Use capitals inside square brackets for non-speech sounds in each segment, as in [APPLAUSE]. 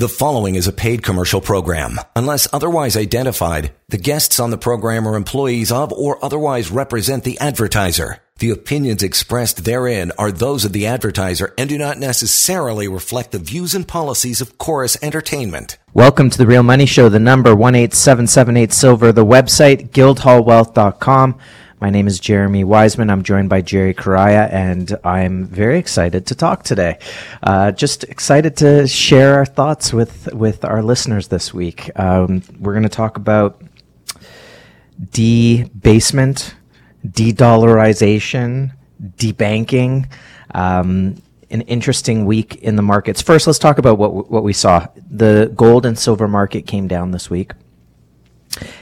The following is a paid commercial program. Unless otherwise identified, the guests on the program are employees of or otherwise represent the advertiser. The opinions expressed therein are those of the advertiser and do not necessarily reflect the views and policies of Corus Entertainment. Welcome to the Real Money Show, the number 18778 Silver, the website guildhallwealth.com. My name is Jeremy Wiseman. I'm joined by Jerry Karaya, and I'm very excited to talk today. Uh, just excited to share our thoughts with, with our listeners this week. Um, we're going to talk about debasement, de-dollarization, debanking. Um, an interesting week in the markets. First, let's talk about what what we saw. The gold and silver market came down this week.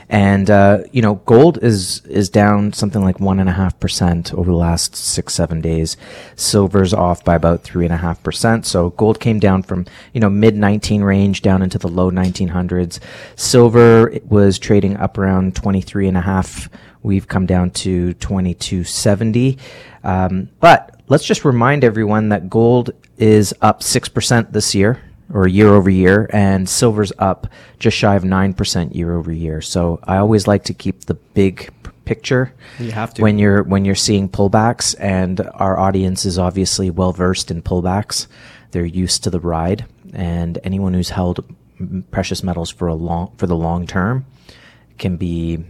And uh, you know, gold is is down something like one and a half percent over the last six seven days. Silver's off by about three and a half percent. So gold came down from you know mid nineteen range down into the low nineteen hundreds. Silver was trading up around twenty three and a half. We've come down to twenty two seventy. Um, but let's just remind everyone that gold is up six percent this year or year over year, and silver's up just shy of 9% year over year. So I always like to keep the big picture You have to. when you're when you're seeing pullbacks and our audience is obviously well versed in pullbacks. They're used to the ride and anyone who's held precious metals for a long for the long term can be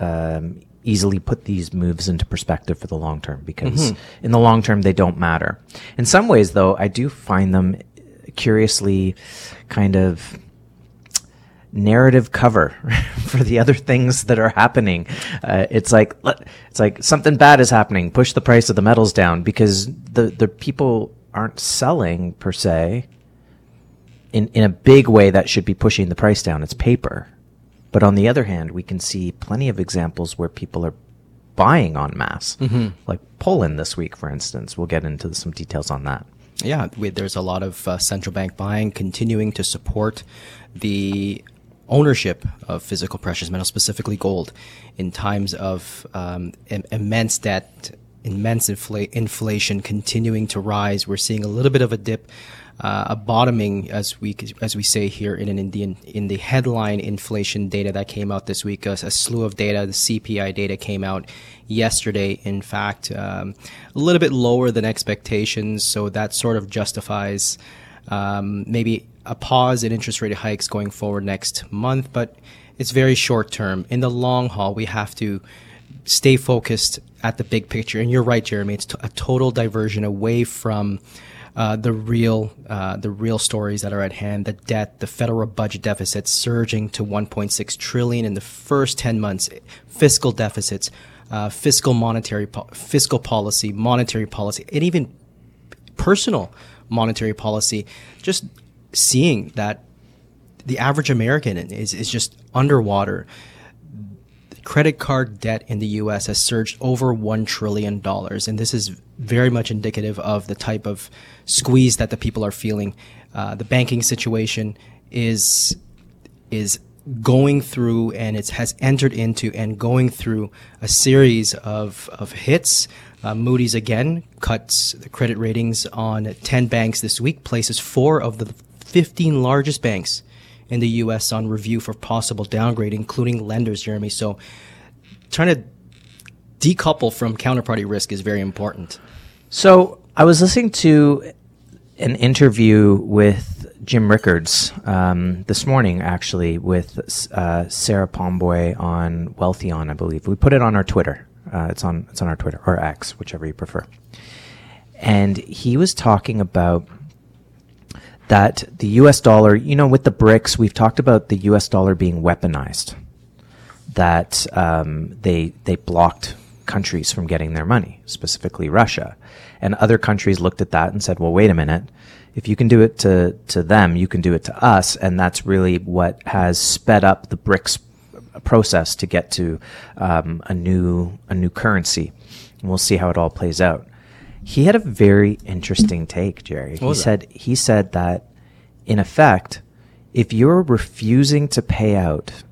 um, easily put these moves into perspective for the long term because in the long term they don't matter. In some ways, though, I do find them curiously kind of narrative cover [LAUGHS] for the other things that are happening. Uh, it's like it's like something bad is happening. Push the price of the metals down because the the people aren't selling per se. In in a big way, that should be pushing the price down. It's paper, but on the other hand, we can see plenty of examples where people are buying en masse, like Poland this week, for instance. We'll get into some details on that. Yeah, we, there's a lot of uh, central bank buying continuing to support the ownership of physical precious metals, specifically gold, in times of um, im- immense debt, immense infla- inflation continuing to rise. We're seeing a little bit of a dip. Uh, a bottoming, as we as we say here in an Indian, in the headline inflation data that came out this week, a, a slew of data. The CPI data came out yesterday. In fact, um, a little bit lower than expectations, so that sort of justifies um, maybe a pause in interest rate hikes going forward next month. But it's very short term. In the long haul, we have to stay focused at the big picture. And you're right, Jeremy. It's t- a total diversion away from uh, the real uh, the real stories that are at hand. The debt, the federal budget deficit surging to 1.6 trillion in the first 10 months. Fiscal deficits, uh, fiscal monetary po- fiscal policy, monetary policy, and even personal monetary policy. Just seeing that the average American is is just underwater credit card debt in the US has surged over $1 trillion. And this is very much indicative of the type of squeeze that the people are feeling. Uh, the banking situation is, is going through and it has entered into and going through a series of, of hits. Uh, Moody's again cuts the credit ratings on 10 banks this week, places four of the 15 largest banks in the U.S. on review for possible downgrade, including lenders, Jeremy. So trying to decouple from counterparty risk is very important. So I was listening to an interview with Jim Rickards um, this morning, actually, with uh, Sarah Pomboy on Wealthion, I believe. We put it on our Twitter. Uh, it's on it's on our Twitter or X, whichever you prefer. And he was talking about that the U.S. dollar. You know, with the BRICS, we've talked about the U.S. dollar being weaponized. That um, they they blocked countries from getting their money, specifically Russia. And other countries looked at that and said, well, wait a minute. If you can do it to, to them, you can do it to us. And that's really what has sped up the BRICS process to get to um, a new a new currency. And we'll see how it all plays out. He had a very interesting take, Jerry. He said he said that in effect, if you're refusing to pay out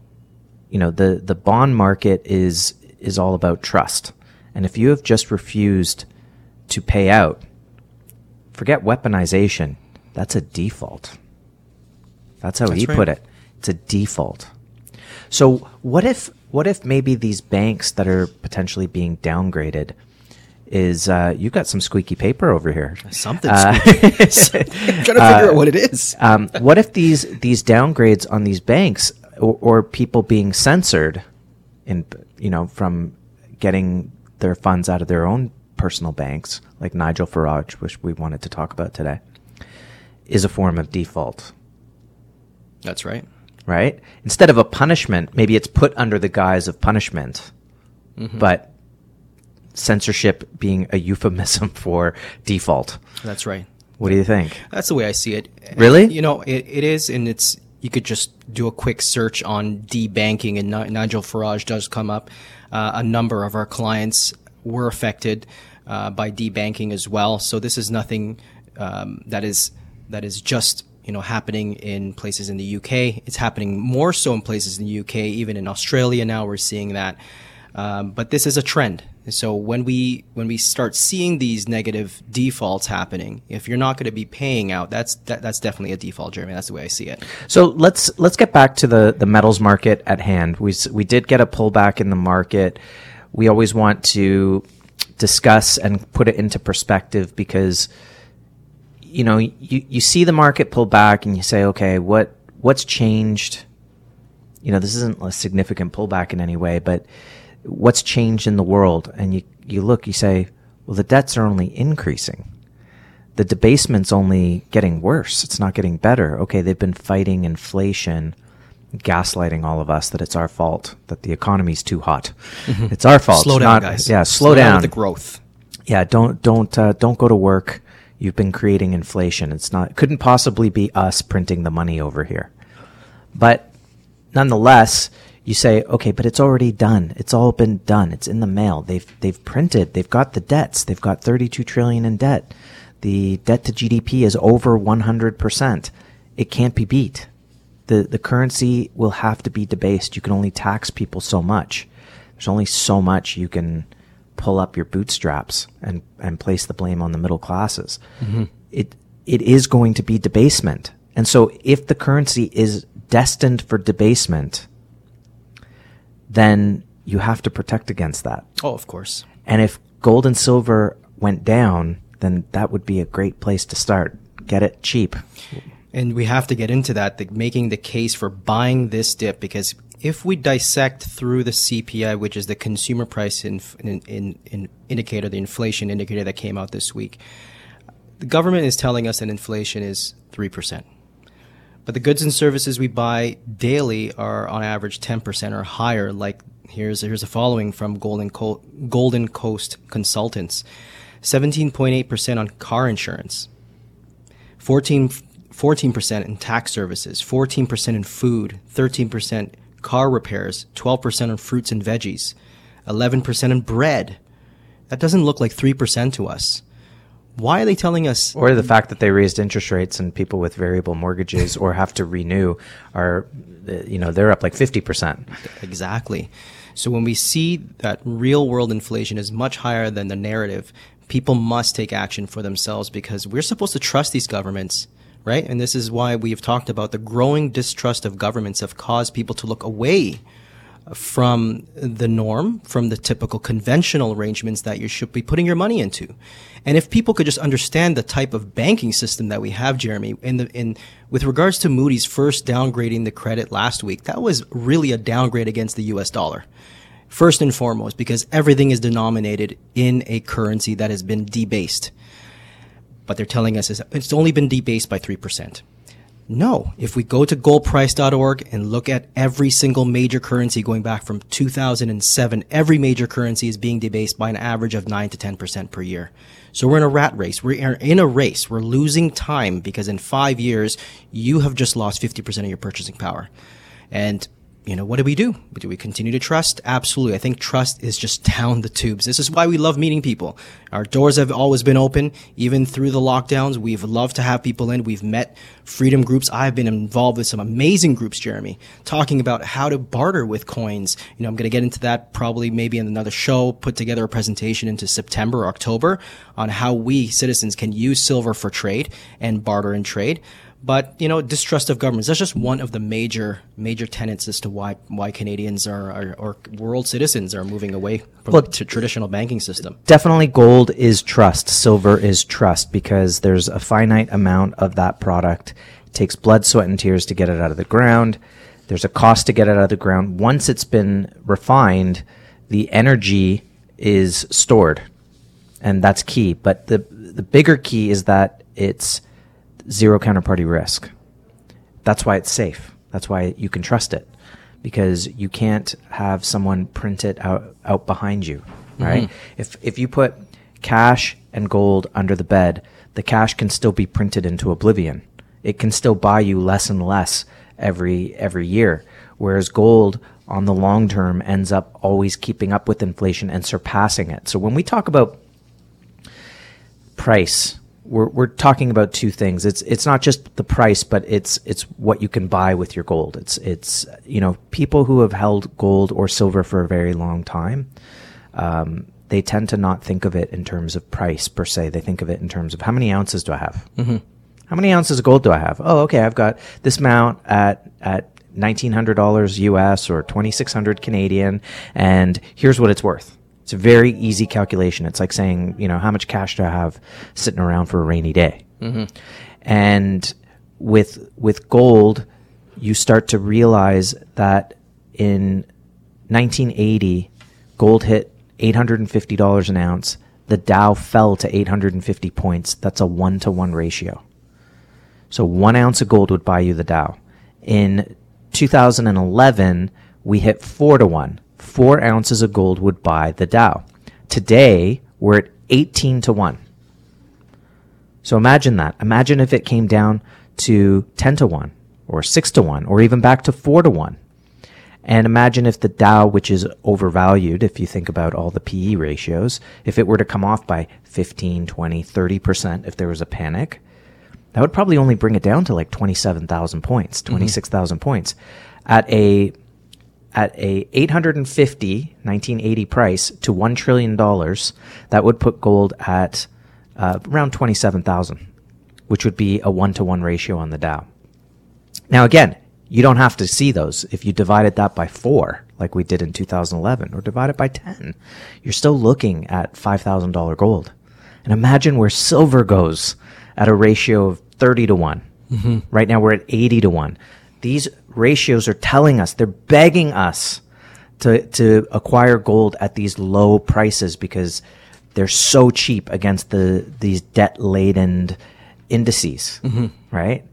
you know the the bond market is is all about trust and if you have just refused to pay out forget weaponization that's a default That's how That's he right. put it. It's a default. So what if what if maybe these banks that are potentially being downgraded is uh, you've got some squeaky paper over here. Something. Uh, I'm trying to figure out what it is. um, what if these these downgrades on these banks or, or people being censored in you know from getting their funds out of their own personal banks like Nigel Farage which we wanted to talk about today is a form of default That's right. right instead of a punishment maybe it's put under the guise of punishment but censorship being a euphemism [LAUGHS] for default That's right. what do you think That's the way I see it. Really? You know, it, it is, and it's you could just do a quick search on debanking, and Ni- Nigel Farage does come up. Uh, a number of our clients were affected uh, by debanking as well. So this is nothing um, that is that is just you know happening in places in the UK. It's happening more so in places in the UK, even in Australia now. We're seeing that. Um, but this is a trend. So when we when we start seeing these negative defaults happening, if you're not going to be paying out, that's that, that's definitely a default, Jeremy. That's the way I see it. So let's let's get back to the the metals market at hand. We we did get a pullback in the market. We always want to discuss and put it into perspective because you know you you see the market pull back and you say okay what what's changed you know this isn't a significant pullback in any way but what's changed in the world and you you look you say well the debts are only increasing the debasement's only getting worse. It's not getting better. Okay, they've been fighting inflation, gaslighting all of us that it's our fault that the economy's too hot. It's our fault. Slow It's down, not- guys. Yeah, slow, down. with the growth. Yeah, don't don't uh, don't go to work. You've been creating inflation. It's not couldn't possibly be us printing the money over here. But nonetheless, you say, okay, but it's already done. It's all been done. It's in the mail. They've they've printed. They've got the debts. They've got 32 trillion in debt. The debt to GDP is over 100%. It can't be beat. The the currency will have to be debased. You can only tax people so much. There's only so much you can pull up your bootstraps and and place the blame on the middle classes. Mm-hmm. It it is going to be debasement. And so if the currency is destined for debasement, then you have to protect against that. Oh, of course. And if gold and silver went down, then that would be a great place to start. Get it cheap. And we have to get into that, the, making the case for buying this dip, because if we dissect through the CPI, which is the consumer price in, in, in, in indicator, the inflation indicator that came out this week, the government is telling us that inflation is 3%. But the goods and services we buy daily are on average 10% or higher. Like here's here's a following from Golden Co- Golden Coast Consultants. 17.8% on car insurance. 14 14% in tax services, 14% in food, 13% car repairs, 12% on fruits and veggies, 11% in bread. That doesn't look like 3% to us. Why are they telling us Or the fact that they raised interest rates and people with variable mortgages or have to renew are, you know, they're up like 50%. Exactly. So when we see that real world inflation is much higher than the narrative, people must take action for themselves because we're supposed to trust these governments, right? And this is why we've talked about the growing distrust of governments have caused people to look away from the norm, from the typical conventional arrangements that you should be putting your money into. And if people could just understand the type of banking system that we have, Jeremy, in the in with regards to Moody's first downgrading the credit last week, that was really a downgrade against the US dollar. First and foremost, because everything is denominated in a currency that has been debased. But they're telling us it's only been debased by 3%. No, if we go to goldprice.org and look at every single major currency going back from 2007, every major currency is being debased by an average of 9 to 10% per year. So we're in a rat race. We're in a race. We're losing time because in five years, you have just lost 50% of your purchasing power. And you know, what do we do? Do we continue to trust? Absolutely. I think trust is just down the tubes. This is why we love meeting people. Our doors have always been open, even through the lockdowns. We've loved to have people in. We've met freedom groups. I've been involved with some amazing groups, Jeremy, talking about how to barter with coins. You know, I'm going to get into that probably maybe in another show, put together a presentation into September or October on how we citizens can use silver for trade and barter and trade. But you know, distrust of governments. That's just one of the major major tenets as to why why Canadians are, are or world citizens are moving away from Well, the traditional banking system. Definitely gold is trust, silver is trust because there's a finite amount of that product. It takes blood, sweat, and tears to get it out of the ground. There's a cost to get it out of the ground. Once it's been refined, the energy is stored. And that's key. But the the bigger key is that it's zero counterparty risk. That's why it's safe. That's why you can trust it because you can't have someone print it out out behind you, mm-hmm. right? If if you put cash and gold under the bed, the cash can still be printed into oblivion. It can still buy you less and less every every year, whereas gold on the long term ends up always keeping up with inflation and surpassing it. So when we talk about price we're, we're talking about two things. It's it's not just the price but it's it's what you can buy with your gold. It's it's you know people who have held gold or silver for a very long time um, they tend to not think of it in terms of price per se. They think of it in terms of how many ounces do i have? Mm-hmm. how many ounces of gold do i have? Oh okay i've got this amount at at $1900 us or 2600 canadian and here's what it's worth it's a very easy calculation. It's like saying, you know, how much cash do I have sitting around for a rainy day? Mm-hmm. And with with gold, you start to realize that in 1980, gold hit $850 an ounce. The Dow fell to 850 points. That's a one to one ratio. So one ounce of gold would buy you the Dow. In 2011, we hit four to one. Four ounces of gold would buy the Dow. Today, we're at 18 to one. So imagine that. Imagine if it came down to 10 to 1 or 6 to 1 or even back to 4 to 1. And imagine if the Dow, which is overvalued, if you think about all the PE ratios, if it were to come off by 15, 20, 30% if there was a panic, that would probably only bring it down to like 27,000 points, mm-hmm. 26,000 points. At a at a 850 1980 price to 1 trillion dollars, that would put gold at uh, around 27,000, which would be a 1 to 1 ratio on the Dow. Now again, you don't have to see those. If you divided that by 4 like we did in 2011 or divide it by 10, you're still looking at $5,000 gold. And imagine where silver goes at a ratio of 30 to one Right now we're at 80 to 1. These ratios are telling us, they're begging us to, to acquire gold at these low prices because they're so cheap against the, these debt laden indices, mm-hmm. right?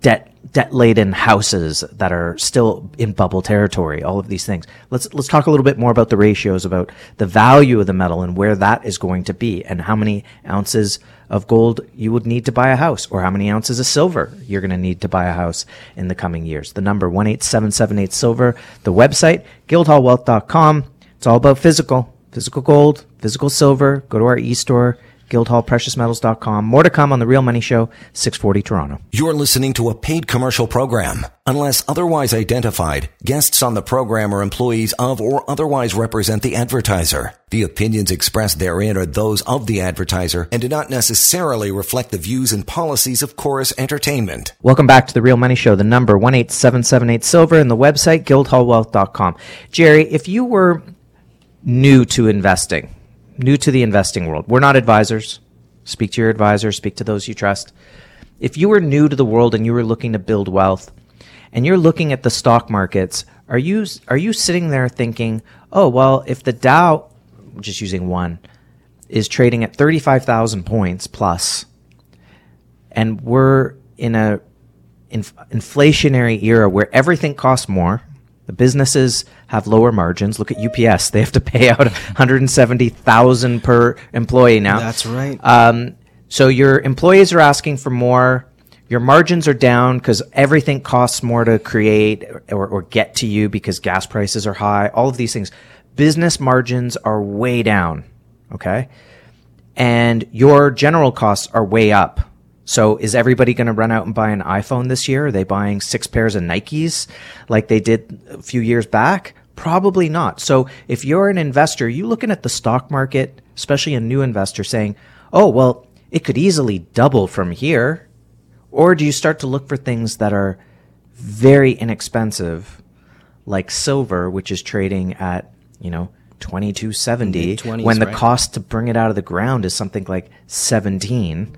Debt, debt laden houses that are still in bubble territory, all of these things. Let's, let's talk a little bit more about the ratios, about the value of the metal and where that is going to be and how many ounces of gold you would need to buy a house or how many ounces of silver you're going to need to buy a house in the coming years. The number 18778 silver, the website guildhallwealth.com. It's all about physical, physical gold, physical silver. Go to our e-store guildhallpreciousmetals.com. More to come on the Real Money Show 640 Toronto. You're listening to a paid commercial program. Unless otherwise identified, guests on the program are employees of or otherwise represent the advertiser. The opinions expressed therein are those of the advertiser and do not necessarily reflect the views and policies of Corus Entertainment. Welcome back to the Real Money Show. The number 18778 silver and the website guildhallwealth.com. Jerry, if you were new to investing, new to the investing world, we're not advisors. Speak to your advisor, speak to those you trust. If you were new to the world and you were looking to build wealth and you're looking at the stock markets, are you are you sitting there thinking, "Oh, well, if the Dow just using one is trading at 35,000 points plus and we're in a inf- inflationary era where everything costs more. The businesses have lower margins. Look at UPS; they have to pay out 170,000 per employee now. That's right. Um, so your employees are asking for more. Your margins are down because everything costs more to create or, or get to you because gas prices are high. All of these things. Business margins are way down. Okay. And your general costs are way up. So is everybody going to run out and buy an iPhone this year? Are they buying six pairs of Nikes like they did a few years back? Probably not. So if you're an investor, you looking at the stock market, especially a new investor saying, "Oh, well, it could easily double from here." Or do you start to look for things that are very inexpensive, like silver, which is trading at, you know, 2270 Mid-twenties, when the right. cost to bring it out of the ground is something like $17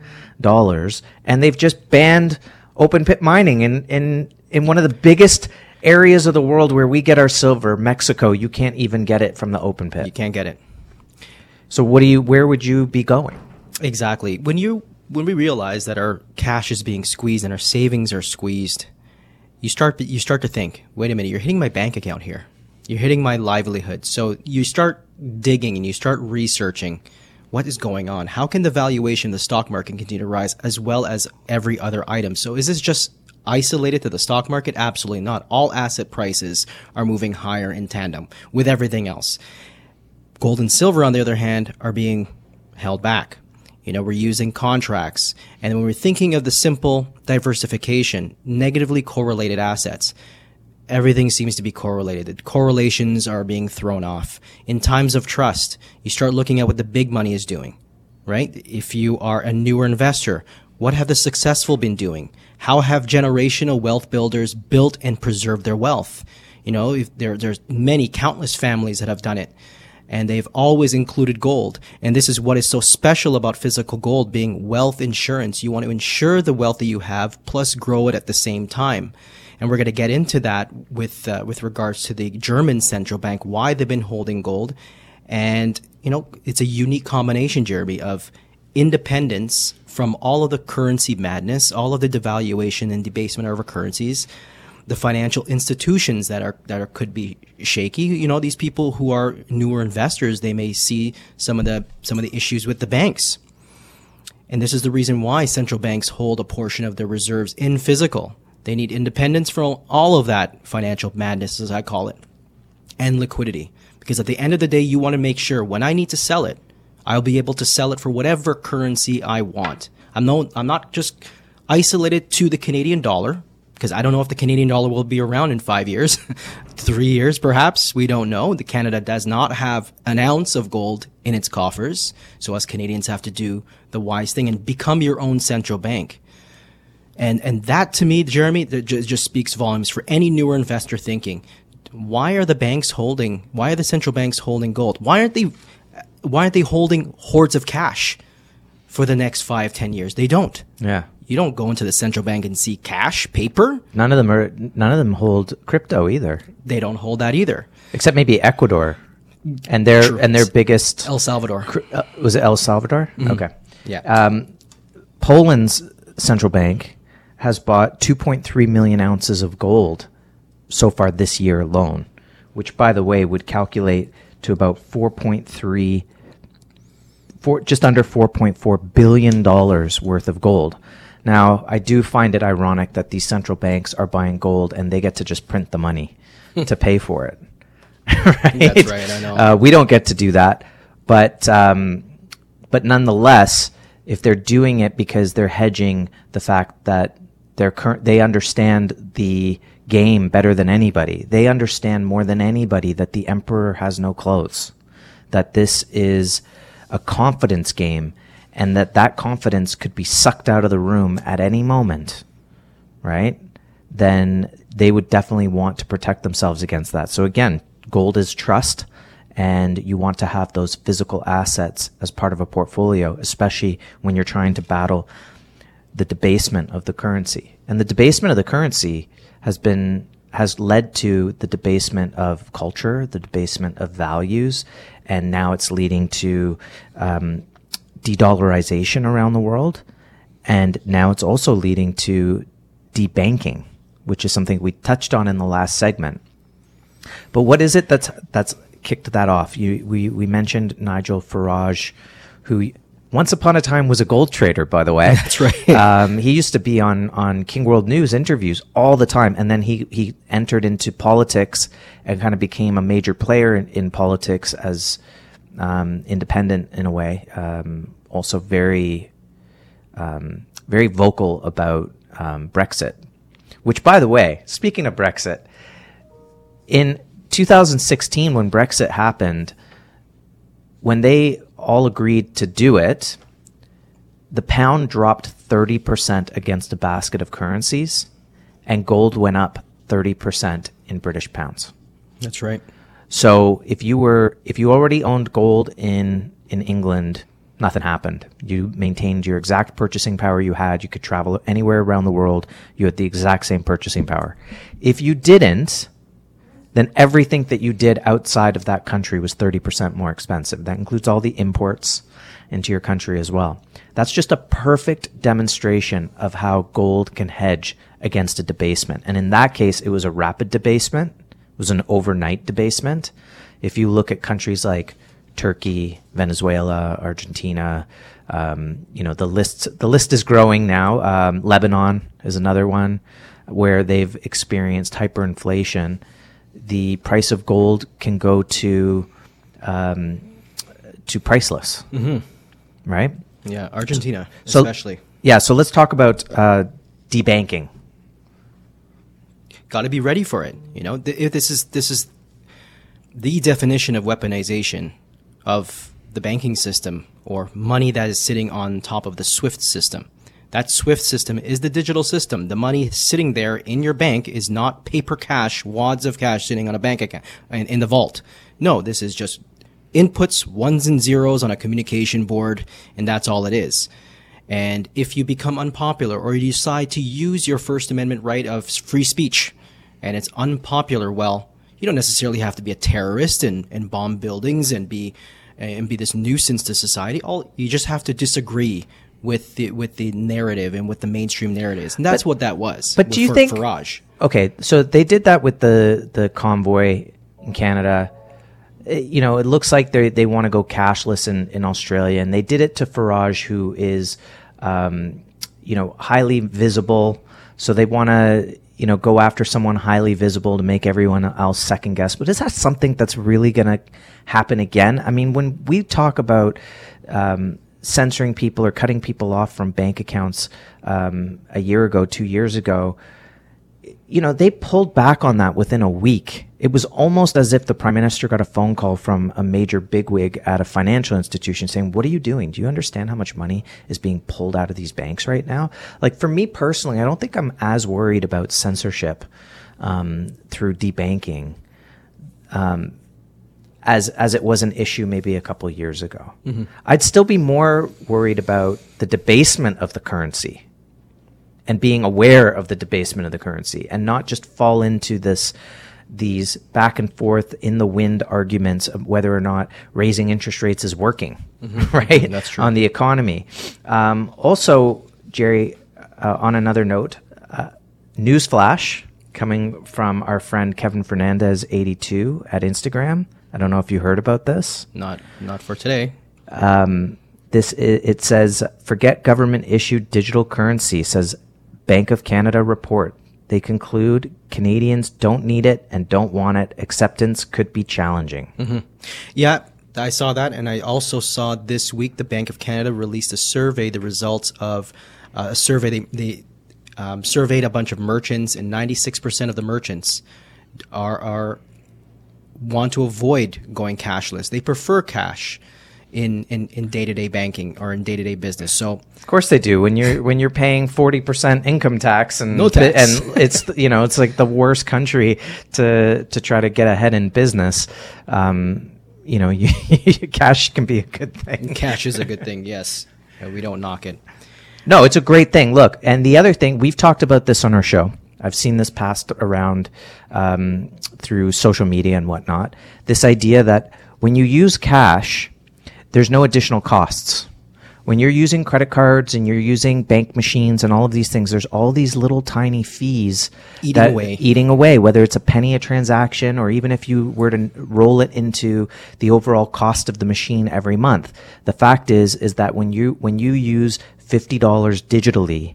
and they've just banned open pit mining in in in one of the biggest areas of the world where we get our silver Mexico you can't even get it from the open pit You can't get it. so what do you where would you be going Exactly. When you when we realize that our cash is being squeezed and our savings are squeezed, you start you start to think, wait a minute, you're hitting my bank account here. You're hitting my livelihood. So you start digging and you start researching what is going on. How can the valuation of the stock market continue to rise as well as every other item? So is this just isolated to the stock market? Absolutely not. All asset prices are moving higher in tandem with everything else. Gold and silver, on the other hand, are being held back. You know, we're using contracts. And when we're thinking of the simple diversification, negatively correlated assets, everything seems to be correlated. Correlations are being thrown off. In times of trust, you start looking at what the big money is doing, right? If you are a newer investor, what have the successful been doing? How have generational wealth builders built and preserved their wealth? You know, there, there's many, countless families that have done it and they've always included gold. And this is what is so special about physical gold being wealth insurance. You want to insure the wealth that you have plus grow it at the same time. And we're going to get into that with uh, with regards to the German central bank, why they've been holding gold, and you know it's a unique combination, Jeremy, of independence from all of the currency madness, all of the devaluation and debasement of our currencies, the financial institutions that are that are, could be shaky. You know, these people who are newer investors, they may see some of the some of the issues with the banks. And this is the reason why central banks hold a portion of their reserves in physical. They need independence from all of that financial madness, as I call it, and liquidity. Because at the end of the day, you want to make sure when I need to sell it, I'll be able to sell it for whatever currency I want. I'm no, I'm not just isolated to the Canadian dollar because I don't know if the Canadian dollar will be around in five years, [LAUGHS] three years perhaps. We don't know. The Canada does not have an ounce of gold in its coffers, so us Canadians have to do the wise thing and become your own central bank. And and that to me, Jeremy, that ju- just speaks volumes for any newer investor thinking. Why are the banks holding? Why are the central banks holding gold? Why aren't they? Why aren't they holding hoards of cash for the next five, ten years? They don't. yeah You don't go into the central bank and see cash, paper. none of them are none of them hold crypto either They don't hold that either. except maybe Ecuador and their True. and their biggest El Salvador. uh, was it El Salvador okay Yeah. Um, Poland's central bank has bought 2.3 million ounces of gold so far this year alone, which, by the way, would calculate to about 4.3, four, just under 4.4 billion dollars worth of gold. Now, I do find it ironic that these central banks are buying gold and they get to just print the money to pay for it. [LAUGHS] right? That's right, I know. Uh, we don't get to do that, but um, but nonetheless, if they're doing it because they're hedging the fact that they're cur- they understand the game better than anybody. They understand more than anybody that the emperor has no clothes. That this is a confidence game and that that confidence could be sucked out of the room at any moment. Right? Then they would definitely want to protect themselves against that. So again, gold is trust and you want to have those physical assets as part of a portfolio, especially when you're trying to battle the debasement of the currency. And the debasement of the currency has been has led to the debasement of culture, the debasement of values, and now it's leading to um, de-dollarization around the world. And now it's also leading to debanking, which is something we touched on in the last segment. But what is it that's that's kicked that off? You, we we mentioned Nigel Farage, who once upon a time was a gold trader, by the way. [LAUGHS] That's right. um, he used to be on on King World News interviews all the time, and then he he entered into politics and kind of became a major player in, in politics as um, independent in a way. Um, also very um, very vocal about um, Brexit. Which, by the way, speaking of Brexit, in 2016 when Brexit happened, when they all agreed to do it, the pound dropped 30% against a basket of currencies, and gold went up 30% in British pounds. That's right. So if you were if you already owned gold in in England, nothing happened. You maintained your exact purchasing power you had. You could travel anywhere around the world. You had the exact same purchasing power. If you didn't, then everything that you did outside of that country was 30% more expensive. That includes all the imports into your country as well. That's just a perfect demonstration of how gold can hedge against a debasement. And in that case, it was a rapid debasement. It was an overnight debasement. If you look at countries like Turkey, Venezuela, Argentina, um, you know the list the list is growing now. Um, Lebanon is another one where they've experienced hyperinflation. The price of gold can go to um, to priceless, mm-hmm. right? Yeah, Argentina So- especially. Yeah. So let's talk about uh, debanking. got to be ready for it. You know, Th- if this is this is the definition of weaponization of the banking system or money that is sitting on top of the SWIFT system. That SWIFT system is the digital system. The money sitting there in your bank is not paper cash, wads of cash sitting on a bank account in, in the vault. No, this is just inputs, ones and zeros on a communication board, and that's all it is. And if you become unpopular or you decide to use your First Amendment right of free speech and it's unpopular, well, you don't necessarily have to be a terrorist and, and bomb buildings and be and be this nuisance to society. All you just have to disagree with the with the narrative and with the mainstream narratives, and that's what that was. but do you for think- Farage? Okay, so they did that with the the convoy in Canada. Uh, You know, it looks like they they want to go cashless in in Australia, and they did it to Farage, who is, um, you know, highly visible. So they want to you know go after someone highly visible to make everyone else second guess. But is that something that's really going to happen again? I mean, when we talk about um, censoring people or cutting people off from bank accounts um, a year ago, two years ago you know, they pulled back on that within a week. It was almost as if the prime minister got a phone call from a major bigwig at a financial institution saying, What are you doing? Do you understand how much money is being pulled out of these banks right now? Like, for me personally, I don't think I'm as worried about censorship um, through debanking um, as as it was an issue maybe a couple years ago. I'd still be more worried about the debasement of the currency and being aware of the debasement of the currency and not just fall into this these back and forth in the wind arguments of whether or not raising interest rates is working, [LAUGHS] right? That's true. On the economy. Um, also, Jerry, uh, on another note, uh, newsflash coming from our friend Kevin Fernandez, 82 at Instagram. I don't know if you heard about this Not not for today. this it says forget government issued digital currency says bank of canada report they conclude canadians don't need it and don't want it acceptance could be challenging Yeah, I saw that, and I also saw this week the Bank of Canada released a survey, the results of uh, a survey. They, they um, surveyed a bunch of merchants, and 96% of the merchants are are want to avoid going cashless. They prefer cash in in in day to day banking or in day to day business. So of course they do when you're when you're paying 40% income tax and No tax. and it's you know it's like the worst country to to try to get ahead in business um you know [LAUGHS] you, cash can be a good thing cash is a good thing. Yes, we don't knock it. No, it's a great thing. Look, and the other thing, we've talked about this on our show. I've seen this passed around um, through social media and whatnot. This idea that when you use cash, there's no additional costs. When you're using credit cards and you're using bank machines and all of these things, there's all these little tiny fees Eating away. eating away, whether it's a penny a transaction or even if you were to roll it into the overall cost of the machine every month. The fact is, is that when you, when you use $50 digitally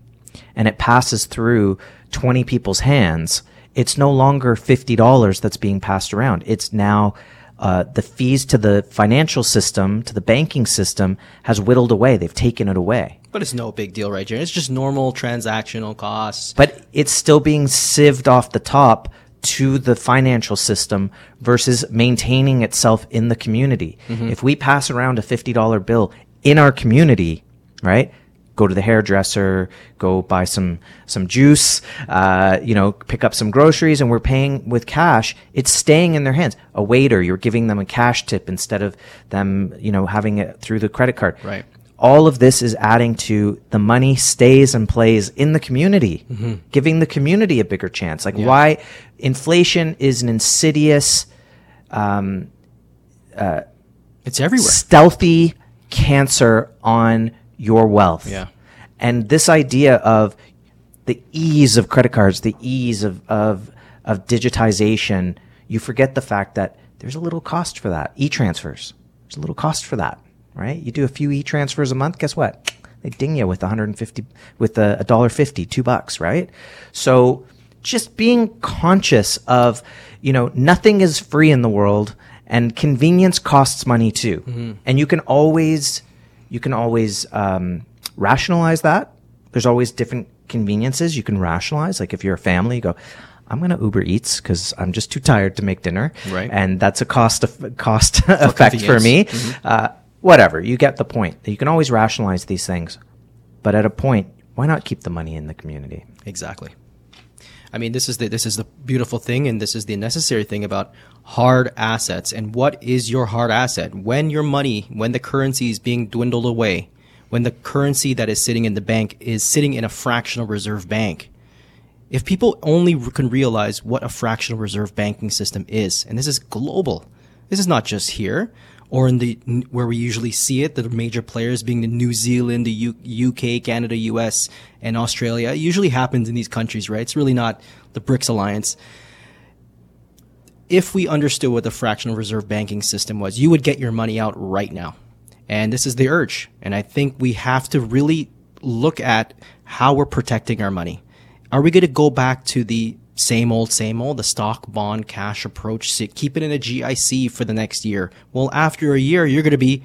and it passes through 20 people's hands, it's no longer $50 that's being passed around. It's now, uh, the fees to the financial system, to the banking system has whittled away. They've taken it away. But it's no big deal, right, Jerry? It's just normal transactional costs. but it's still being sieved off the top to the financial system versus maintaining itself in the community. If we pass around a $50 bill in our community, right? Go to the hairdresser, go buy some some juice, uh, you know, pick up some groceries, and we're paying with cash. It's staying in their hands. A waiter, you're giving them a cash tip instead of them, you know, having it through the credit card. Right. All of this is adding to the money stays and plays in the community, mm-hmm. giving the community a bigger chance. Like why inflation is an insidious um, uh, It's everywhere. stealthy cancer on your wealth. Yeah. And this idea of the ease of credit cards, the ease of, of, of digitization, you forget the fact that there's a little cost for that. E-transfers. There's a little cost for that, right? You do a few e-transfers a month, guess what? They ding you with 150, with a, a dollar fifty, two bucks, right? So just being conscious of, you know, nothing is free in the world and convenience costs money too. Mm-hmm. And you can always, you can always, um, rationalize that. There's always different conveniences you can rationalize. Like if you're a family, you go, I'm going to Uber Eats because I'm just too tired to make dinner. Right. And that's a cost of, [LAUGHS] cost [LAUGHS] effect for me. convenience. Uh, whatever. You get the point. You can always rationalize these things. But at a point, why not keep the money in the community? Exactly. I mean, this is the this is the beautiful thing, and this is the necessary thing about hard assets. And what is your hard asset? When your money, when the currency is being dwindled away, when the currency that is sitting in the bank is sitting in a fractional reserve bank. If people only can realize what a fractional reserve banking system is, and this is global, this is not just here or in the where we usually see it, the major players being the New Zealand, the U- UK, Canada, US, and Australia. It usually happens in these countries, right? It's really not the BRICS alliance. If we understood what the fractional reserve banking system was, you would get your money out right now. And this is the urge. And I think we have to really look at how we're protecting our money. Are we going to go back to the same old, same old, the stock, bond, cash approach, keep it in a GIC for the next year? Well, after a year, you're going to be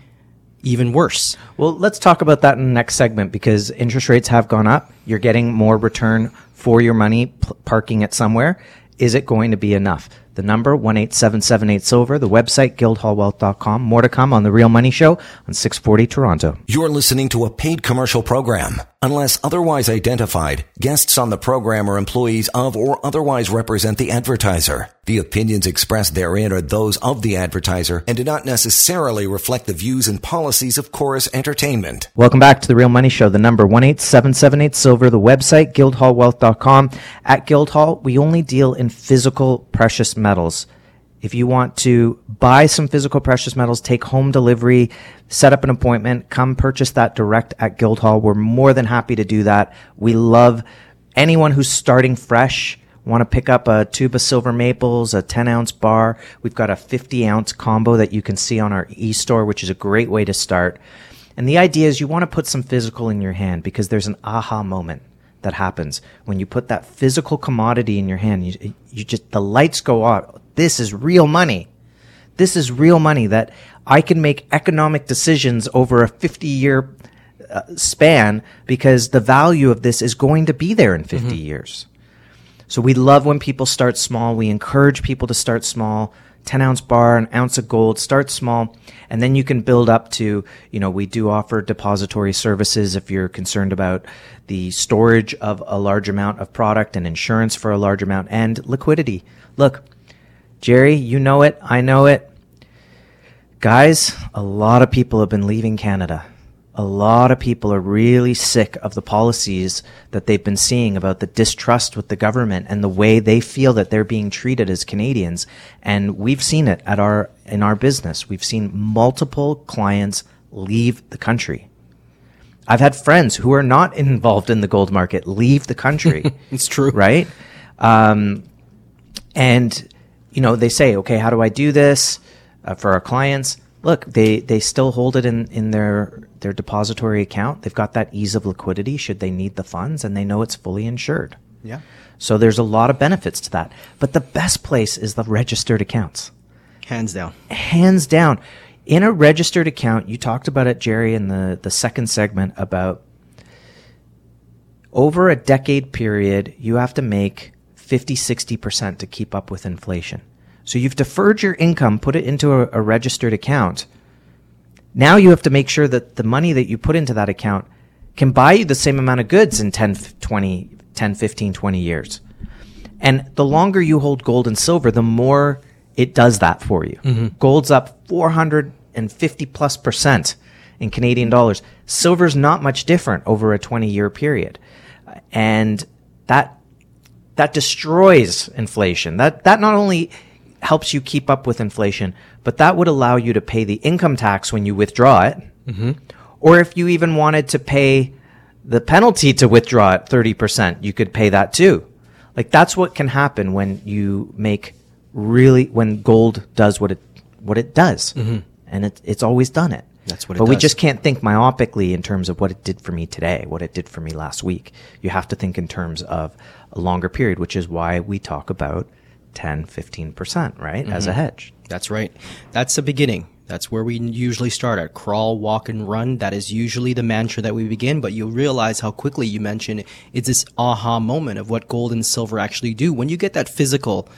even worse. Well, let's talk about that in the next segment because interest rates have gone up. You're getting more return for your money p- parking it somewhere. Is it going to be enough? The number, 18778 Silver, the website, guildhallwealth.com. More to come on The Real Money Show on 640 Toronto. You're listening to a paid commercial program. Unless otherwise identified, guests on the program are employees of or otherwise represent the advertiser. The opinions expressed therein are those of the advertiser and do not necessarily reflect the views and policies of Corus Entertainment. Welcome back to The Real Money Show. The number, 18778 Silver, the website, guildhallwealth.com. At Guildhall, we only deal in physical precious metals. If you want to buy some physical precious metals, take home delivery, set up an appointment, come purchase that direct at Guildhall. We're more than happy to do that. We love anyone who's starting fresh. Want to pick up a tube of silver maples, a 10 ounce bar. We've got a 50 ounce combo that you can see on our e-store, which is a great way to start. And the idea is you want to put some physical in your hand because there's an aha moment that happens when you put that physical commodity in your hand. You, you just, the lights go out. This is real money. This is real money that I can make economic decisions over a 50 year uh, span because the value of this is going to be there in 50 years. So we love when people start small. We encourage people to start small. 10 ounce bar, an ounce of gold, start small. And then you can build up to, you know, we do offer depository services if you're concerned about the storage of a large amount of product and insurance for a large amount and liquidity. Look, Jerry, you know it. I know it. Guys, a lot of people have been leaving Canada. A lot of people are really sick of the policies that they've been seeing about the distrust with the government and the way they feel that they're being treated as Canadians. And we've seen it at our, in our business. We've seen multiple clients leave the country. I've had friends who are not [LAUGHS] involved in the gold market leave the country. [LAUGHS] It's true. right? Um, and you know they say, okay, how do I do this uh, for our clients? Look, they they still hold it in in their their depository account. They've got that ease of liquidity should they need the funds, and they know it's fully insured. Yeah. So there's a lot of benefits to that. But the best place is the registered accounts Hands down. hands down in a registered account you talked about it jerry in the, the second segment about over a decade period you have to make 50 60% to keep up with inflation so you've deferred your income put it into a, a registered account now you have to make sure that the money that you put into that account can buy you the same amount of goods in 10, 20, 10, 15, 20 years. And the longer you hold gold and silver, the more it does that for you. Mm-hmm. Gold's up 450 plus percent in Canadian dollars. Silver's not much different over a 20 year period. And that, that destroys inflation. That, that not only helps you keep up with inflation, but that would allow you to pay the income tax when you withdraw it. Mm-hmm. Or if you even wanted to pay the penalty to withdraw it 30%, you could pay that too. Like that's what can happen when you make really, when gold does what it, what it does. Mm-hmm. And it, it's always done it. That's what But does. we just can't think myopically in terms of what it did for me today, what it did for me last week. You have to think in terms of a longer period, which is why we talk about 10, 15%, right? Mm-hmm. As a mm-hmm. hedge. That's right. That's the beginning. That's where we usually start at crawl, walk, and run. That is usually the mantra that we begin, but you'll realize how quickly you mention it's this aha moment of what gold and silver actually do. When you get that physical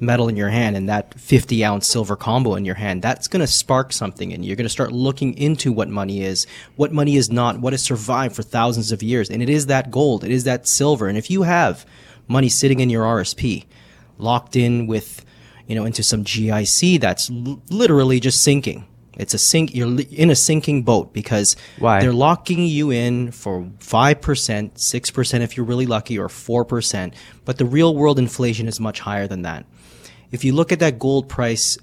metal in your hand and that 50 ounce silver combo in your hand, that's going to spark something in you. You're going to start looking into what money is, what money is not, what has survived for thousands of years. And it is that gold, it is that silver. And if you have money sitting in your RSP, locked in with, you know, into some GIC that's l- literally just sinking. It's a sink. You're in a sinking boat because Why? they're locking you in for five percent, six percent if you're really lucky, or four percent. But the real world inflation is much higher than that. If you look at that gold price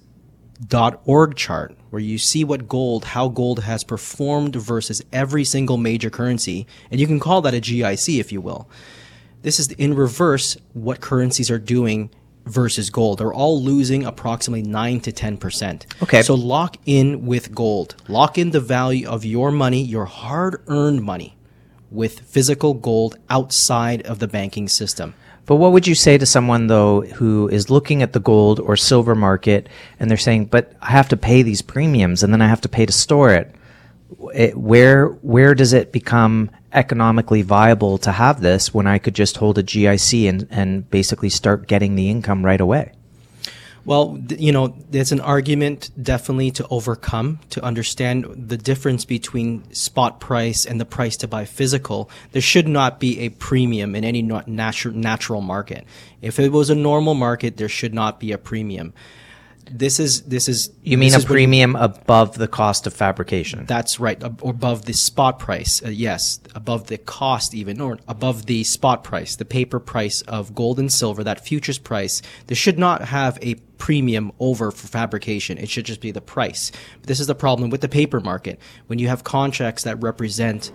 org chart where you see what gold, how gold has performed versus every single major currency, and you can call that a GIC if you will. This is in reverse what currencies are doing versus gold. They're all losing approximately 9 to 10%. Okay. So lock in with gold. Lock in the value of your money, your hard earned money, with physical gold outside of the banking system. But what would you say to someone though who is looking at the gold or silver market and they're saying, "But I have to pay these premiums and then I have to pay to store it." It where where does it become economically viable to have this when I could just hold a GIC and and basically start getting the income right away? Well, you know, there's an argument definitely to overcome to understand the difference between spot price and the price to buy physical. There should not be a premium in any natural natural market. If it was a normal market, there should not be a premium this is this is you mean a premium you, above the cost of fabrication? That's right or above the spot price uh, yes above the cost even or above the spot price the paper price of gold and silver that futures price. This should not have a premium over for fabrication it should just be the price. But this is the problem with the paper market. When you have contracts that represent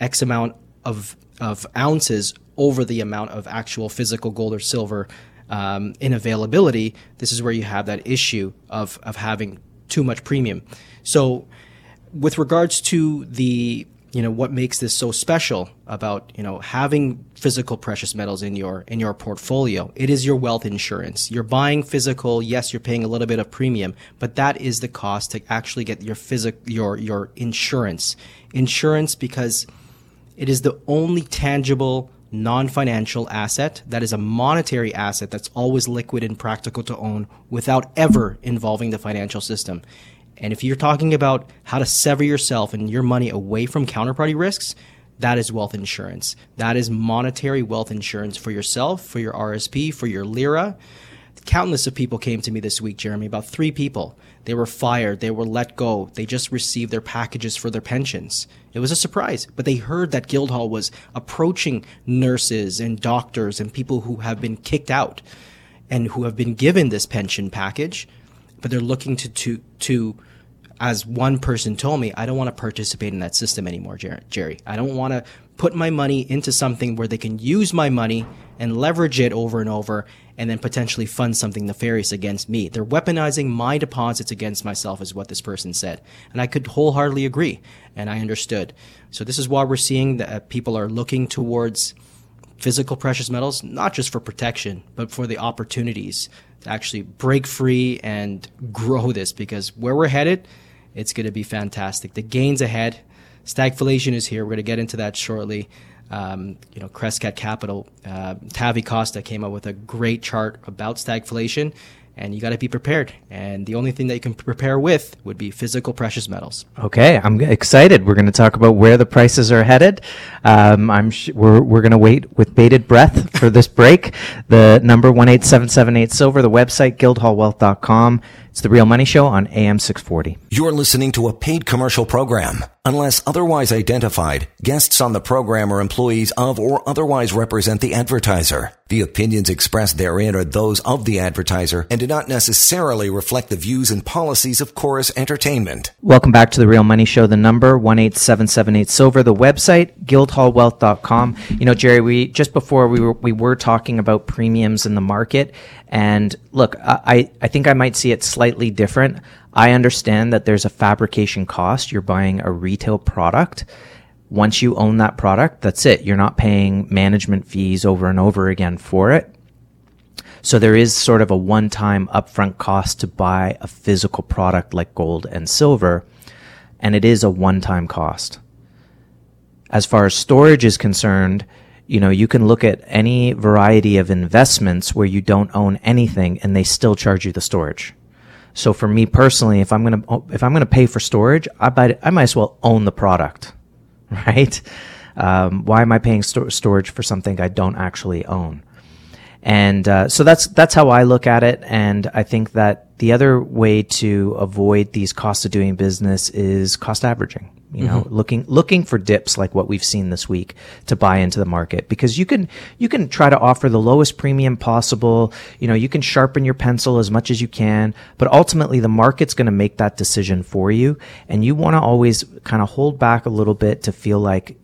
x amount of of ounces over the amount of actual physical gold or silver um, in availability, this is where you have that issue of, of having too much premium. So, with regards to the you know what makes this so special about you know having physical precious metals in your in your portfolio it is your wealth insurance you're buying physical yes you're paying a little bit of premium but that is the cost to actually get your physic your your insurance insurance because it is the only tangible non financial asset that is a monetary asset that's always liquid and practical to own without ever involving the financial system. And if you're talking about how to sever yourself and your money away from counterparty risks, that is wealth insurance. That is monetary wealth insurance for yourself, for your RSP, for your LIRA. Countless of people came to me this week, Jeremy, about three people. They were fired, they were let go, they just received their packages for their pensions. It was a surprise, but they heard that Guildhall was approaching nurses and doctors and people who have been kicked out and who have been given this pension package, but they're looking to to to as one person told me, I don't want to participate in that system anymore, Jerry. I don't want to put my money into something where they can use my money and leverage it over and over and then potentially fund something nefarious against me. They're weaponizing my deposits against myself, is what this person said. And I could wholeheartedly agree, and I understood. So, this is why we're seeing that uh, people are looking towards physical precious metals, not just for protection, but for the opportunities to actually break free and grow this because where we're headed, it's going to be fantastic. The gains ahead. Stagflation is here. We're going to get into that shortly. Um, you know, Crescat Capital, uh, Tavi Costa came up with a great chart about stagflation, and you got to be prepared. And the only thing that you can prepare with would be physical precious metals. Okay, I'm excited. We're going to talk about where the prices are headed. Um, I'm sh- we're we're going to wait with bated breath for this break. The number one eight seven seven eight silver. The website guildhallwealth.com. It's the Real Money Show on AM six forty. You're listening to a paid commercial program. Unless otherwise identified, guests on the program are employees of or otherwise represent the advertiser. The opinions expressed therein are those of the advertiser and do not necessarily reflect the views and policies of Corus Entertainment. Welcome back to the Real Money Show. The number one eight seven seven eight silver. The website guildhallwealth.com. You know, Jerry, we just before we were we were talking about premiums in the market, and look, I I think I might see it slightly different. I understand that there's a fabrication cost. You're buying a retail product. Once you own that product, that's it. You're not paying management fees over and over again for it. So there is sort of a one time upfront cost to buy a physical product like gold and silver, and it is a one time cost. As far as storage is concerned, you know, you can look at any variety of investments where you don't own anything and they still charge you the storage. So for me personally, if I'm gonna if I'm gonna pay for storage, I buy I might as well own the product, [LAUGHS] right? Um, why am I paying sto- storage for something I don't actually own? And uh, so that's that's how I look at it. And I think that the other way to avoid these costs of doing business is cost averaging. You know, mm-hmm. looking looking for dips like what we've seen this week to buy into the market because you can you can try to offer the lowest premium possible. You know, you can sharpen your pencil as much as you can, but ultimately the market's going to make that decision for you, and you want to always kind of hold back a little bit to feel like,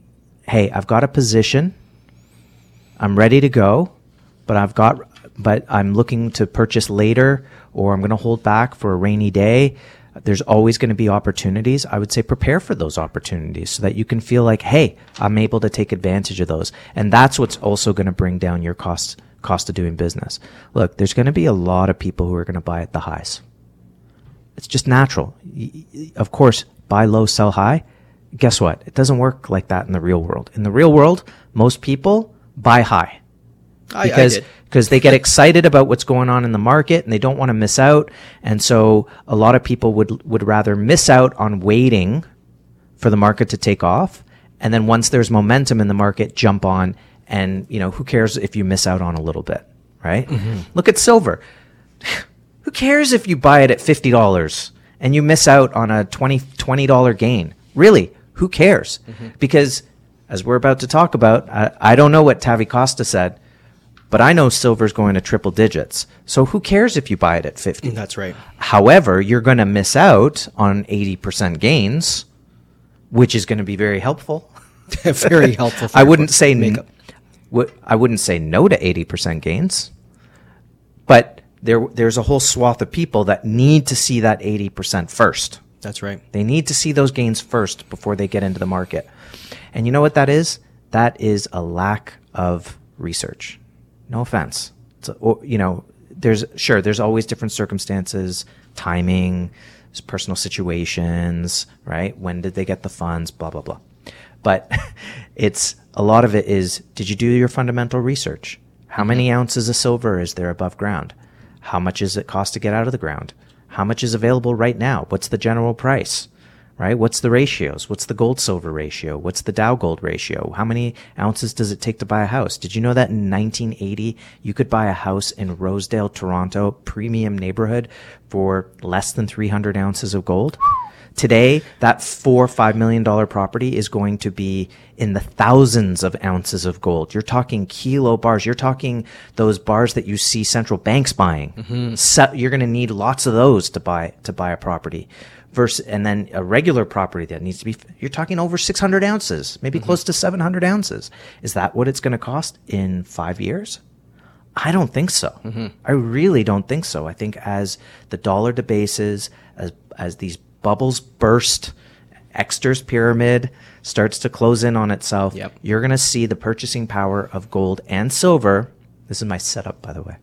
hey, I've got a position, I'm ready to go, but I've got but I'm looking to purchase later or I'm going to hold back for a rainy day there's always going to be opportunities. I would say prepare for those opportunities so that you can feel like, hey, I'm able to take advantage of those. And that's what's also going to bring down your cost cost of doing business. Look, there's going to be a lot of people who are going to buy at the highs. It's just natural. Of course, buy low, sell high. Guess what? It doesn't work like that in the real world. In the real world, most people buy high because because they get excited about what's going on in the market and they don't want to miss out. And so a lot of people would would rather miss out on waiting for the market to take off, and then once there's momentum in the market, jump on. And you know who cares if you miss out on a little bit, right? Mm-hmm. Look at silver. [SIGHS] who cares if you buy it at fifty dollars and you miss out on a 20 dollar gain? Really, who cares? Mm-hmm. Because as we're about to talk about, I, I don't know what Tavi Costa said but I know silver's going to triple digits. So who cares if you buy it at 50? Mm, that's right. However, you're going to miss out on 80% gains, which is going to be very helpful. [LAUGHS] very [LAUGHS] helpful. I wouldn't say n- I wouldn't say no to 80% gains. But there there's a whole swath of people that need to see that 80% first. That's right. They need to see those gains first before they get into the market. And you know what that is? That is a lack of research. No offense. A, you know, there's sure there's always different circumstances, timing, personal situations, right? When did they get the funds? Blah blah blah. But [LAUGHS] it's a lot of it is did you do your fundamental research? How many mm-hmm. ounces of silver is there above ground? How much does it cost to get out of the ground? How much is available right now? What's the general price? Right? What's the ratios? What's the gold silver ratio? What's the Dow gold ratio? How many ounces does it take to buy a house? Did you know that in 1980 you could buy a house in Rosedale, Toronto, premium neighborhood for less than 300 ounces of gold? Today, that four or five million dollar property is going to be in the thousands of ounces of gold. You're talking kilo bars. You're talking those bars that you see central banks buying. Mm-hmm. So you're going to need lots of those to buy to buy a property versus and then a regular property that needs to be you're talking over 600 ounces maybe mm-hmm. close to 700 ounces. Is that what it's going to cost in five years? I don't think so. Mm-hmm. i really don't think so. I think as the dollar debases as as these bubbles burst exter's pyramid starts to close in on itself yep. you're going to see the purchasing power of gold and silver. This is my setup by the way.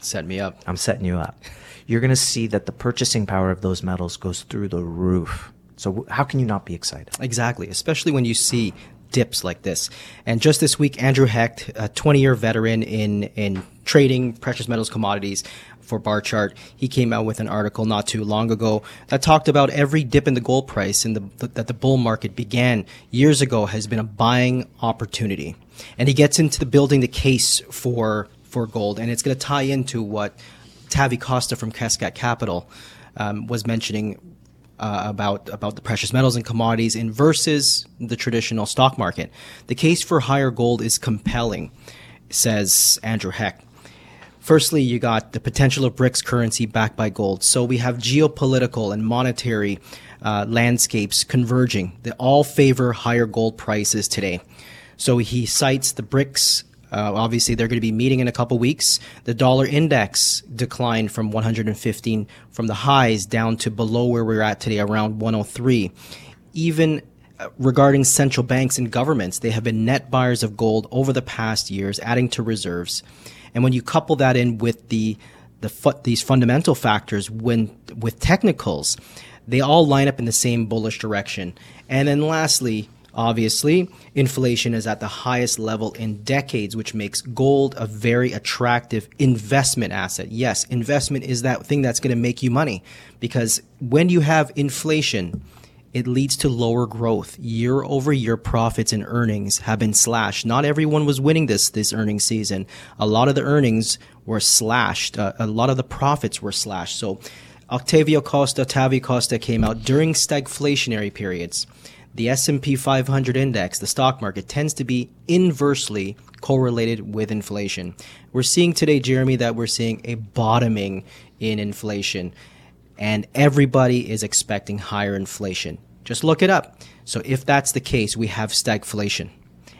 Set me up. I'm setting you up you're going to see that the purchasing power of those metals goes through the roof. So how can you not be excited? Exactly, especially when you see dips like this. And just this week, Andrew Hecht, a 20 year veteran in, in trading precious metals commodities, for Barchart, He came out with an article not too long ago that talked about every dip in the gold price the, that the bull market began years ago has been a buying opportunity. And he gets into the building the case for for gold, and it's going to tie into what Tavi Costa from Crescat Capital um, was mentioning uh, about about the precious metals and commodities in versus the traditional stock market. The case for higher gold is compelling, says Andrew Hecht. Firstly, you got the potential of BRICS currency backed by gold. So we have geopolitical and monetary uh, landscapes converging that all favor higher gold prices today. So he cites the BRICS uh, obviously, they're going to be meeting in a couple weeks. The dollar index declined from 115 from the highs down to below where we're at today, around 103. Even uh, regarding central banks and governments, they have been net buyers of gold over the past years, adding to reserves. And when you couple that in with the the fu- these fundamental factors, when with technicals, they all line up in the same bullish direction. And then lastly, Obviously, inflation is at the highest level in decades, which makes gold a very attractive investment asset. Yes, investment is that thing that's going to make you money because when you have inflation, it leads to lower growth. Year over year profits and earnings have been slashed. Not everyone was winning this this earnings season. A lot of the earnings were slashed. Uh, a lot of the profits were slashed. So Octavio Costa, Tavi Costa came out during stagflationary periods the S&P 500 index, the stock market tends to be inversely correlated with inflation. We're seeing today, Jeremy, that we're seeing a bottoming in inflation and everybody is expecting higher inflation. Just look it up. So if that's the case, we have stagflation.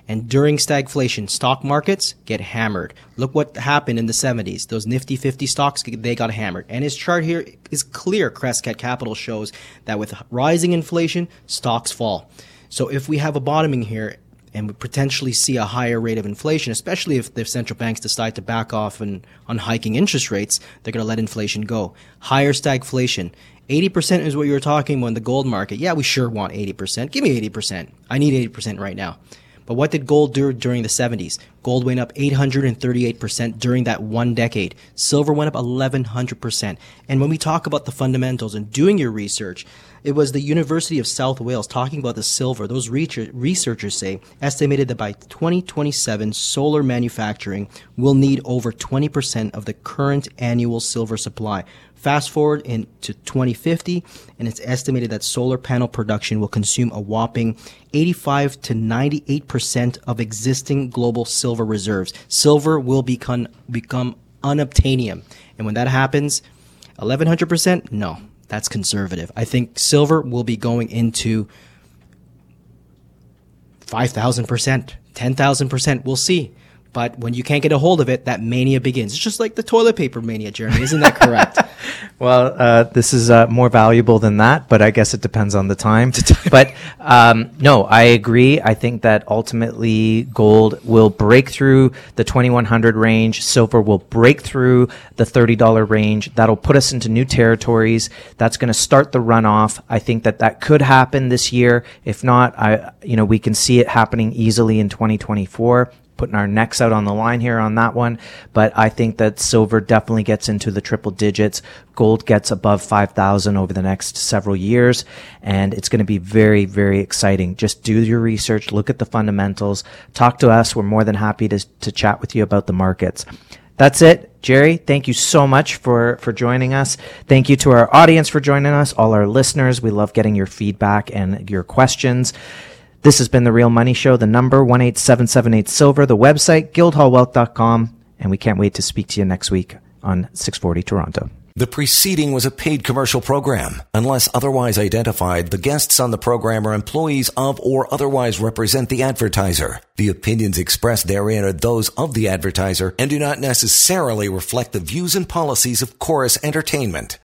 And during stagflation, stock markets get hammered. Look what happened in the 70s. Those nifty 50 stocks, they got hammered. And his chart here is clear. Crescat Capital shows that with rising inflation, stocks fall. So if we have a bottoming here and we potentially see a higher rate of inflation, especially if the central banks decide to back off and, on hiking interest rates, they're going to let inflation go. Higher stagflation. 80% is what you were talking about in the gold market. Yeah, we sure want 80%. Give me 80%. I need 80% right now. But what did gold do during the 70s? Gold went up 838% during that one decade. Silver went up 1100%. And when we talk about the fundamentals and doing your research, it was the University of South Wales talking about the silver. Those researchers say estimated that by 2027, solar manufacturing will need over 20% of the current annual silver supply. Fast forward into 2050, and it's estimated that solar panel production will consume a whopping 85 to 98% of existing global silver reserves. Silver will become, become unobtainium. And when that happens, 1100%? No, that's conservative. I think silver will be going into 5,000%, 10,000%. We'll see. But when you can't get a hold of it, that mania begins. It's just like the toilet paper mania, Jeremy. Isn't that correct? [LAUGHS] well, uh, this is uh, more valuable than that, but I guess it depends on the time. [LAUGHS] but um, no, I agree. I think that ultimately gold will break through the 2100 range. Silver will break through the $30 range. That'll put us into new territories. That's going to start the runoff. I think that that could happen this year. If not, I, you know, we can see it happening easily in 2024 putting our necks out on the line here on that one. But I think that silver definitely gets into the triple digits. Gold gets above 5,000 over the next several years. And it's going to be very, very exciting. Just do your research, look at the fundamentals, talk to us. We're more than happy to, to chat with you about the markets. That's it. Jerry, thank you so much for, for joining us. Thank you to our audience for joining us, all our listeners. We love getting your feedback and your questions. This has been The Real Money Show, the number 18778 Silver, the website, guildhallwealth.com, and we can't wait to speak to you next week on 640 Toronto. The preceding was a paid commercial program. Unless otherwise identified, the guests on the program are employees of or otherwise represent the advertiser. The opinions expressed therein are those of the advertiser and do not necessarily reflect the views and policies of Corus Entertainment.